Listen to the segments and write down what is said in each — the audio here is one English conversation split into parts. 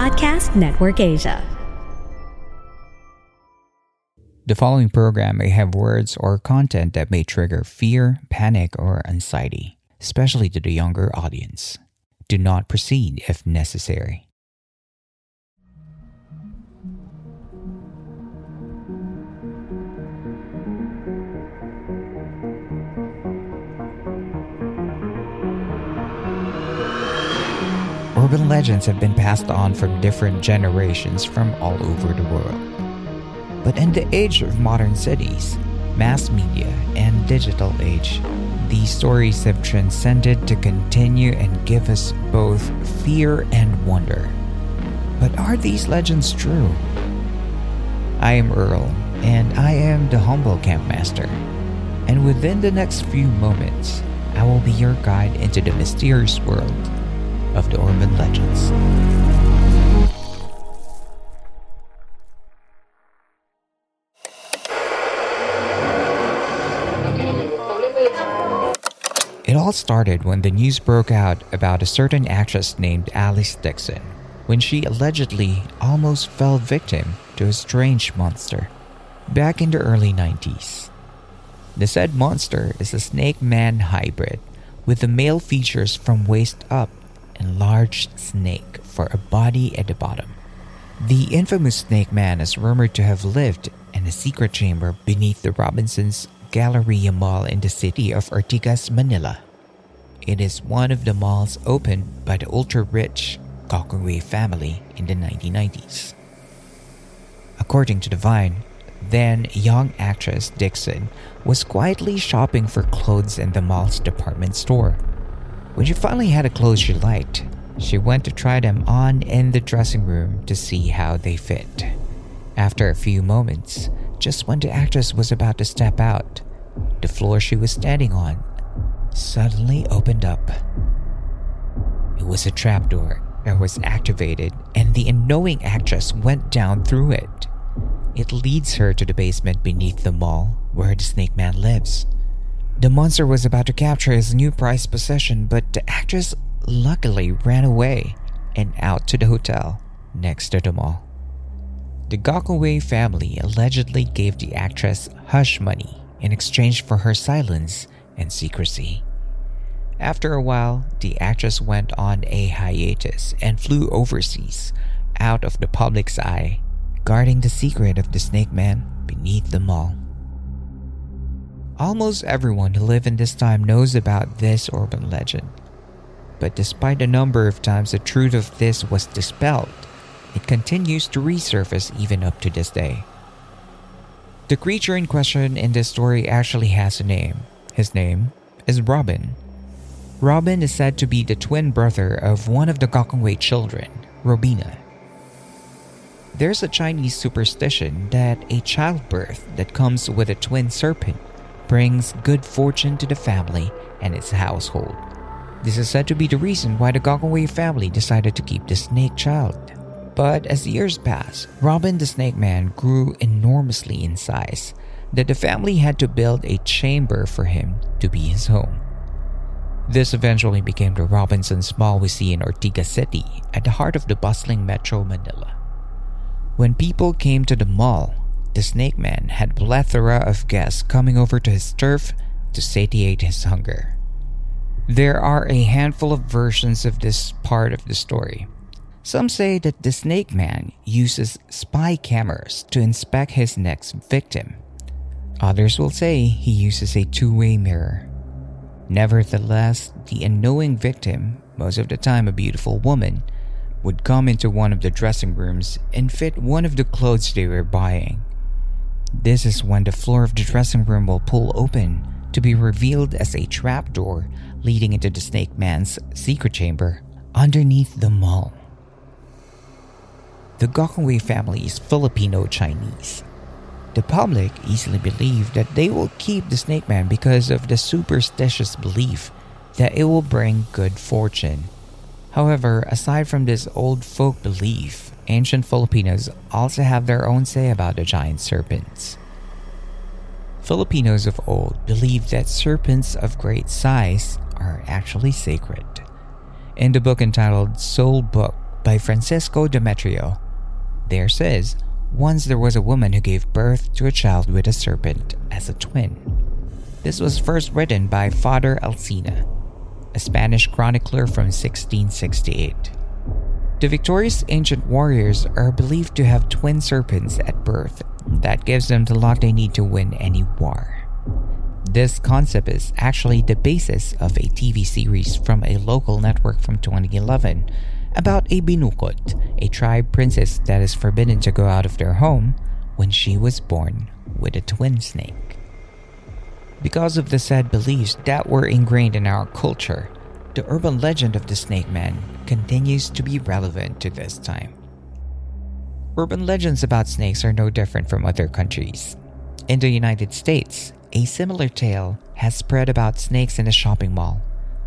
Podcast Network Asia. The following program may have words or content that may trigger fear, panic, or anxiety, especially to the younger audience. Do not proceed if necessary. Urban legends have been passed on from different generations from all over the world. But in the age of modern cities, mass media, and digital age, these stories have transcended to continue and give us both fear and wonder. But are these legends true? I am Earl, and I am the humble campmaster. And within the next few moments, I will be your guide into the mysterious world of the urban legends. It all started when the news broke out about a certain actress named Alice Dixon, when she allegedly almost fell victim to a strange monster back in the early 90s. The said monster is a snake man hybrid with the male features from waist up and large snake for a body at the bottom. The infamous Snake Man is rumored to have lived in a secret chamber beneath the Robinsons Galleria Mall in the city of Ortigas, Manila. It is one of the malls opened by the ultra rich Gokongwei family in the 1990s. According to the Vine, then young actress Dixon was quietly shopping for clothes in the mall's department store. When she finally had a clothes she liked, she went to try them on in the dressing room to see how they fit. After a few moments, just when the actress was about to step out, the floor she was standing on suddenly opened up. It was a trapdoor that was activated, and the unknowing actress went down through it. It leads her to the basement beneath the mall where the Snake Man lives. The monster was about to capture his new prized possession, but the actress luckily ran away and out to the hotel next to the mall. The Gokongwei family allegedly gave the actress hush money in exchange for her silence and secrecy. After a while, the actress went on a hiatus and flew overseas, out of the public's eye, guarding the secret of the snake man beneath the mall. Almost everyone who lived in this time knows about this urban legend. But despite a number of times the truth of this was dispelled, it continues to resurface even up to this day. The creature in question in this story actually has a name. His name is Robin. Robin is said to be the twin brother of one of the Gokongwei children, Robina. There's a Chinese superstition that a childbirth that comes with a twin serpent brings good fortune to the family and its household. This is said to be the reason why the Gokongwei family decided to keep the snake child. But as the years passed, Robin the Snake Man grew enormously in size that the family had to build a chamber for him to be his home. This eventually became the Robinsons Mall we see in Ortigas City at the heart of the bustling Metro Manila. When people came to the mall, the Snake Man had plethora of guests coming over to his turf to satiate his hunger. There are a handful of versions of this part of the story. Some say that the Snake Man uses spy cameras to inspect his next victim. Others will say he uses a two way mirror. Nevertheless, the unknowing victim, most of the time a beautiful woman, would come into one of the dressing rooms and fit one of the clothes they were buying. This is when the floor of the dressing room will pull open to be revealed as a trapdoor leading into the Snake Man's secret chamber underneath the mall. The Gokongwei family is Filipino Chinese. The public easily believe that they will keep the snake man because of the superstitious belief that it will bring good fortune. However, aside from this old folk belief, ancient Filipinos also have their own say about the giant serpents. Filipinos of old believed that serpents of great size are actually sacred. In the book entitled Soul Book by Francisco Demetrio, there says, once there was a woman who gave birth to a child with a serpent as a twin. This was first written by Father Alcina, a Spanish chronicler from 1668. The victorious ancient warriors are believed to have twin serpents at birth that gives them the luck they need to win any war. This concept is actually the basis of a TV series from a local network from 2011 about a binukot, a tribe princess that is forbidden to go out of their home when she was born with a twin snake. Because of the sad beliefs that were ingrained in our culture, the urban legend of the snake man continues to be relevant to this time. Urban legends about snakes are no different from other countries. In the United States, a similar tale has spread about snakes in a shopping mall,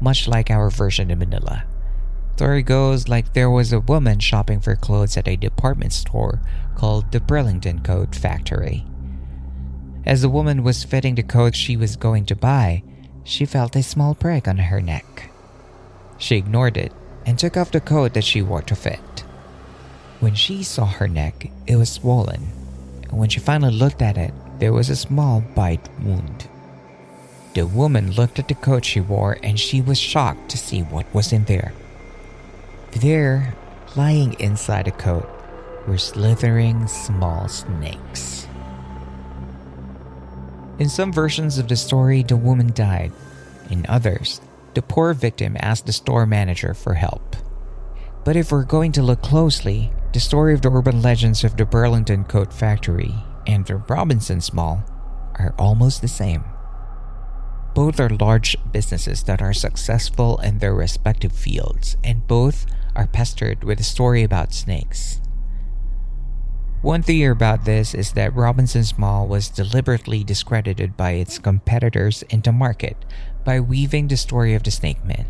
much like our version in Manila. Story goes like there was a woman shopping for clothes at a department store called the Burlington Coat Factory. As the woman was fitting the coat she was going to buy, she felt a small prick on her neck. She ignored it and took off the coat that she wore to fit. When she saw her neck, it was swollen, and when she finally looked at it, there was a small bite wound. The woman looked at the coat she wore and she was shocked to see what was in there. There, lying inside the coat, were slithering small snakes. In some versions of the story, the woman died. In others, the poor victim asked the store manager for help. But if we're going to look closely, the story of the urban legends of the Burlington Coat Factory and the Robinsons Mall are almost the same. Both are large businesses that are successful in their respective fields, and both are pestered with a story about snakes. One theory about this is that Robinson's Mall was deliberately discredited by its competitors in the market by weaving the story of the snake man.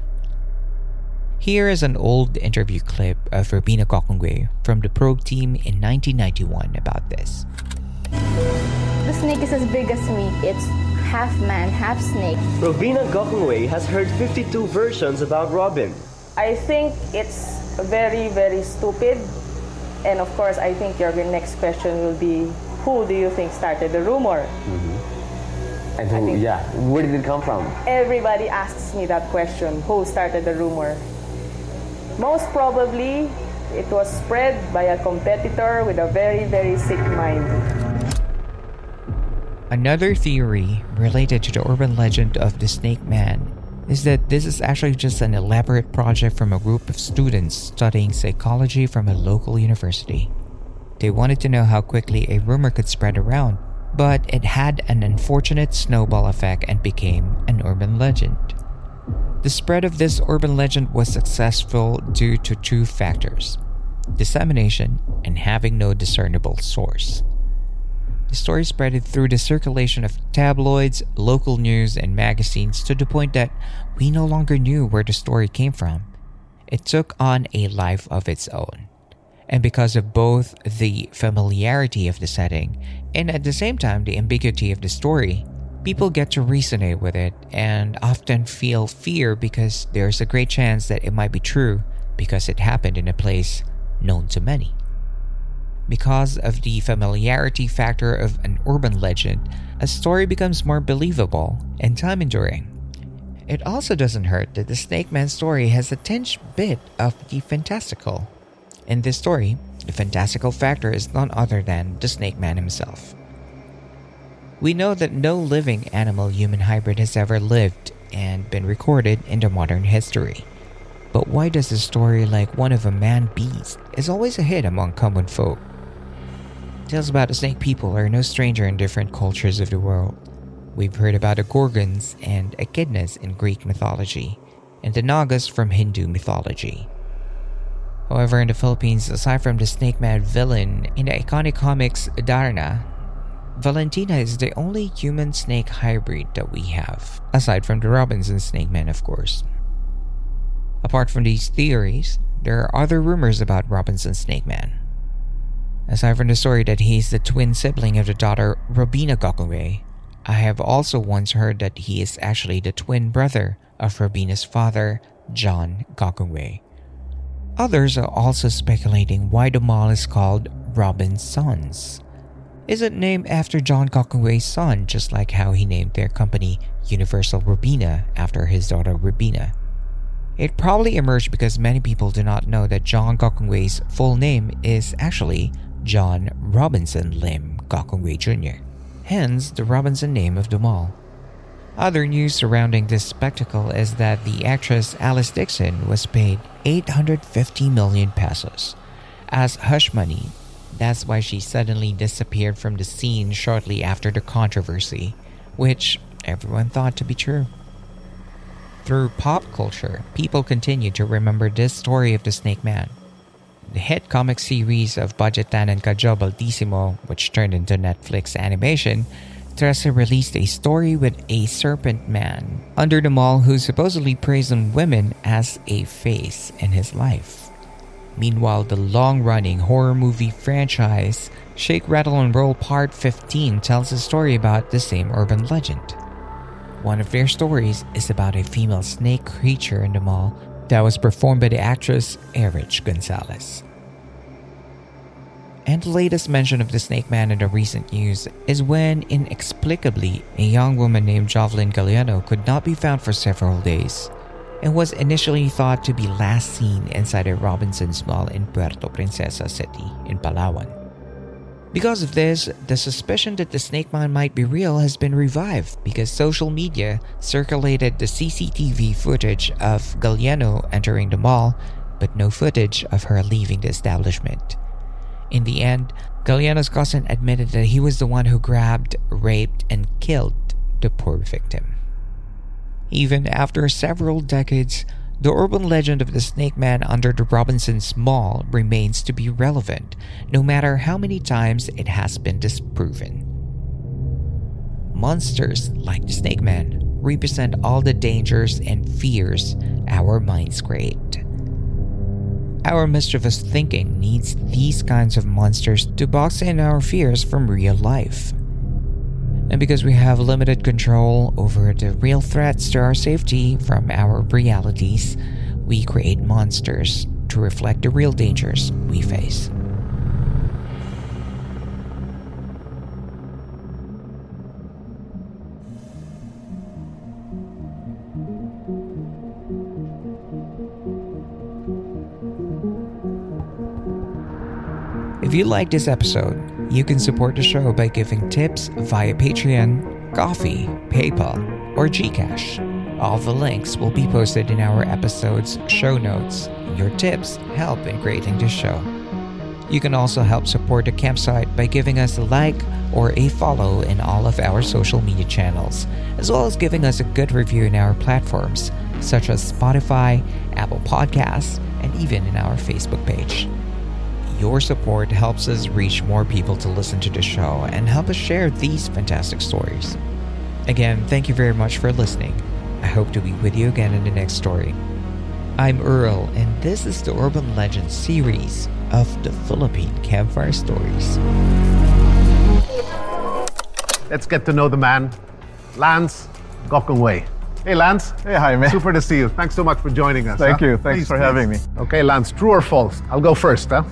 Here is an old interview clip of Robina Gokongwei from the probe team in 1991 about this. The snake is as big as me. It's half man, half snake. Robina Gokongwei has heard 52 versions about Robin. I think it's very, very stupid and of course, I think your next question will be who do you think started the rumor? Mm-hmm. And who, yeah, where did it come from? Everybody asks me that question who started the rumor? Most probably, it was spread by a competitor with a very, very sick mind. Another theory related to the urban legend of the Snake Man is that this is actually just an elaborate project from a group of students studying psychology from a local university. They wanted to know how quickly a rumor could spread around, but it had an unfortunate snowball effect and became an urban legend. The spread of this urban legend was successful due to two factors dissemination and having no discernible source. The story spread through the circulation of tabloids, local news, and magazines to the point that we no longer knew where the story came from. It took on a life of its own. And because of both the familiarity of the setting and at the same time the ambiguity of the story, people get to resonate with it and often feel fear because there's a great chance that it might be true because it happened in a place known to many. Because of the familiarity factor of an urban legend, a story becomes more believable and time enduring. It also doesn't hurt that the Snake Man story has a tinge bit of the fantastical. In this story, the fantastical factor is none other than the Snake Man himself. We know that no living animal human hybrid has ever lived and been recorded in the modern history. But why does a story like one of a man beast is always a hit among common folk? Tales about the snake people are no stranger in different cultures of the world. We've heard about the Gorgons and Echidnas in Greek mythology, and the Nagas from Hindu mythology. However, in the Philippines, aside from the Snake Man villain in the iconic comics Darna, Valentina is the only human snake hybrid that we have, aside from the Robinson Snake Man, of course. Apart from these theories, there are other rumors about Robinson Snake Man. Aside from the story that he is the twin sibling of the daughter Robina Gokongwei, I have also once heard that he is actually the twin brother of Robina's father, John Gokongwei. Others are also speculating why the mall is called Robin's Sons. Is it named after John Gokongwei's son, just like how he named their company Universal Robina after his daughter Robina? It probably emerged because many people do not know that John Gokongwei's full name is actually John Robinson Lim Gokongwei Jr., hence the Robinson name of the mall. Other news surrounding this spectacle is that the actress Alice Dixon was paid 850 million pesos as hush money. That's why she suddenly disappeared from the scene shortly after the controversy, which everyone thought to be true. Through pop culture, people continue to remember this story of the Snake Man. The hit comic series of Budjette Tan and Kajo Baldisimo, which turned into Netflix animation, Trese released a story with a serpent man under the mall who supposedly preys on women as a face in his life. Meanwhile, the long running horror movie franchise Shake, Rattle, and Roll Part 15 tells a story about the same urban legend. One of their stories is about a female snake creature in the mall that was performed by the actress Erich Gonzales. And the latest mention of the Snake Man in the recent news is when, inexplicably, a young woman named Jovelyn Galleno could not be found for several days and was initially thought to be last seen inside a Robinson's Mall in Puerto Princesa City in Palawan. Because of this, the suspicion that the Snake Man might be real has been revived because social media circulated the CCTV footage of Galleno entering the mall, but no footage of her leaving the establishment. In the end, Galleno's cousin admitted that he was the one who grabbed, raped, and killed the poor victim. Even after several decades, the urban legend of the Snake Man under the Robinsons Mall remains to be relevant, no matter how many times it has been disproven. Monsters like the Snake Man represent all the dangers and fears our minds create. Our mischievous thinking needs these kinds of monsters to box in our fears from real life. And because we have limited control over the real threats to our safety from our realities, we create monsters to reflect the real dangers we face. If you like this episode, you can support the show by giving tips via Patreon, Ko-fi, PayPal, or Gcash. All the links will be posted in our episode's show notes, your tips help in creating this show. You can also help support the campsite by giving us a like or a follow in all of our social media channels, as well as giving us a good review in our platforms such as Spotify, Apple Podcasts, and even in our Facebook page. Your support helps us reach more people to listen to the show and help us share these fantastic stories. Again, thank you very much for listening. I hope to be with you again in the next story. I'm Earl, and this is the Urban Legends series of the Philippine Campfire Stories. Let's get to know the man, Lance Gokongwei. Hey, Lance. Hey, hi, man. Super to see you. Thanks so much for joining us. Thank huh? you. Thanks Please, for please. having me. Okay, Lance, true or false? I'll go first. Huh?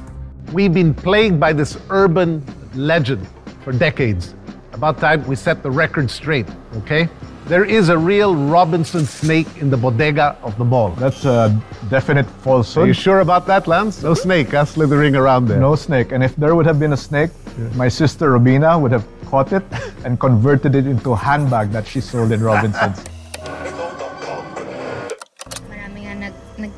We've been plagued by this urban legend for decades. About time we set the record straight, okay? There is a real Robinson snake in the bodega of the mall. That's a definite falsehood. Are you sure about that, Lance? No snake, huh, slithering around there. No snake. And if there would have been a snake, my sister Robina would have caught it and converted it into a handbag that she sold in Robinson's.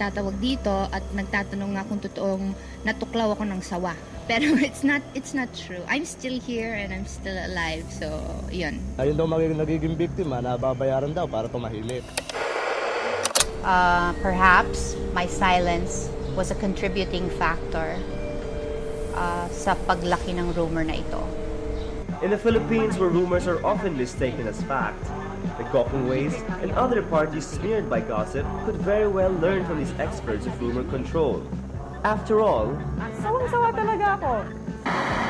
nagtatawag dito at nagtatanong nga kung totoong natuklaw ako ng sawa. Pero it's not it's not true. I'm still here and I'm still alive. So, yun. Ayun daw magiging nagiging biktima na babayaran daw para tumahimik. Uh, perhaps my silence was a contributing factor uh, sa paglaki ng rumor na ito. In the Philippines, where rumors are often mistaken as fact, the Gokongweis and other parties smeared by gossip could very well learn from these experts of rumor control. After all, talaga ako.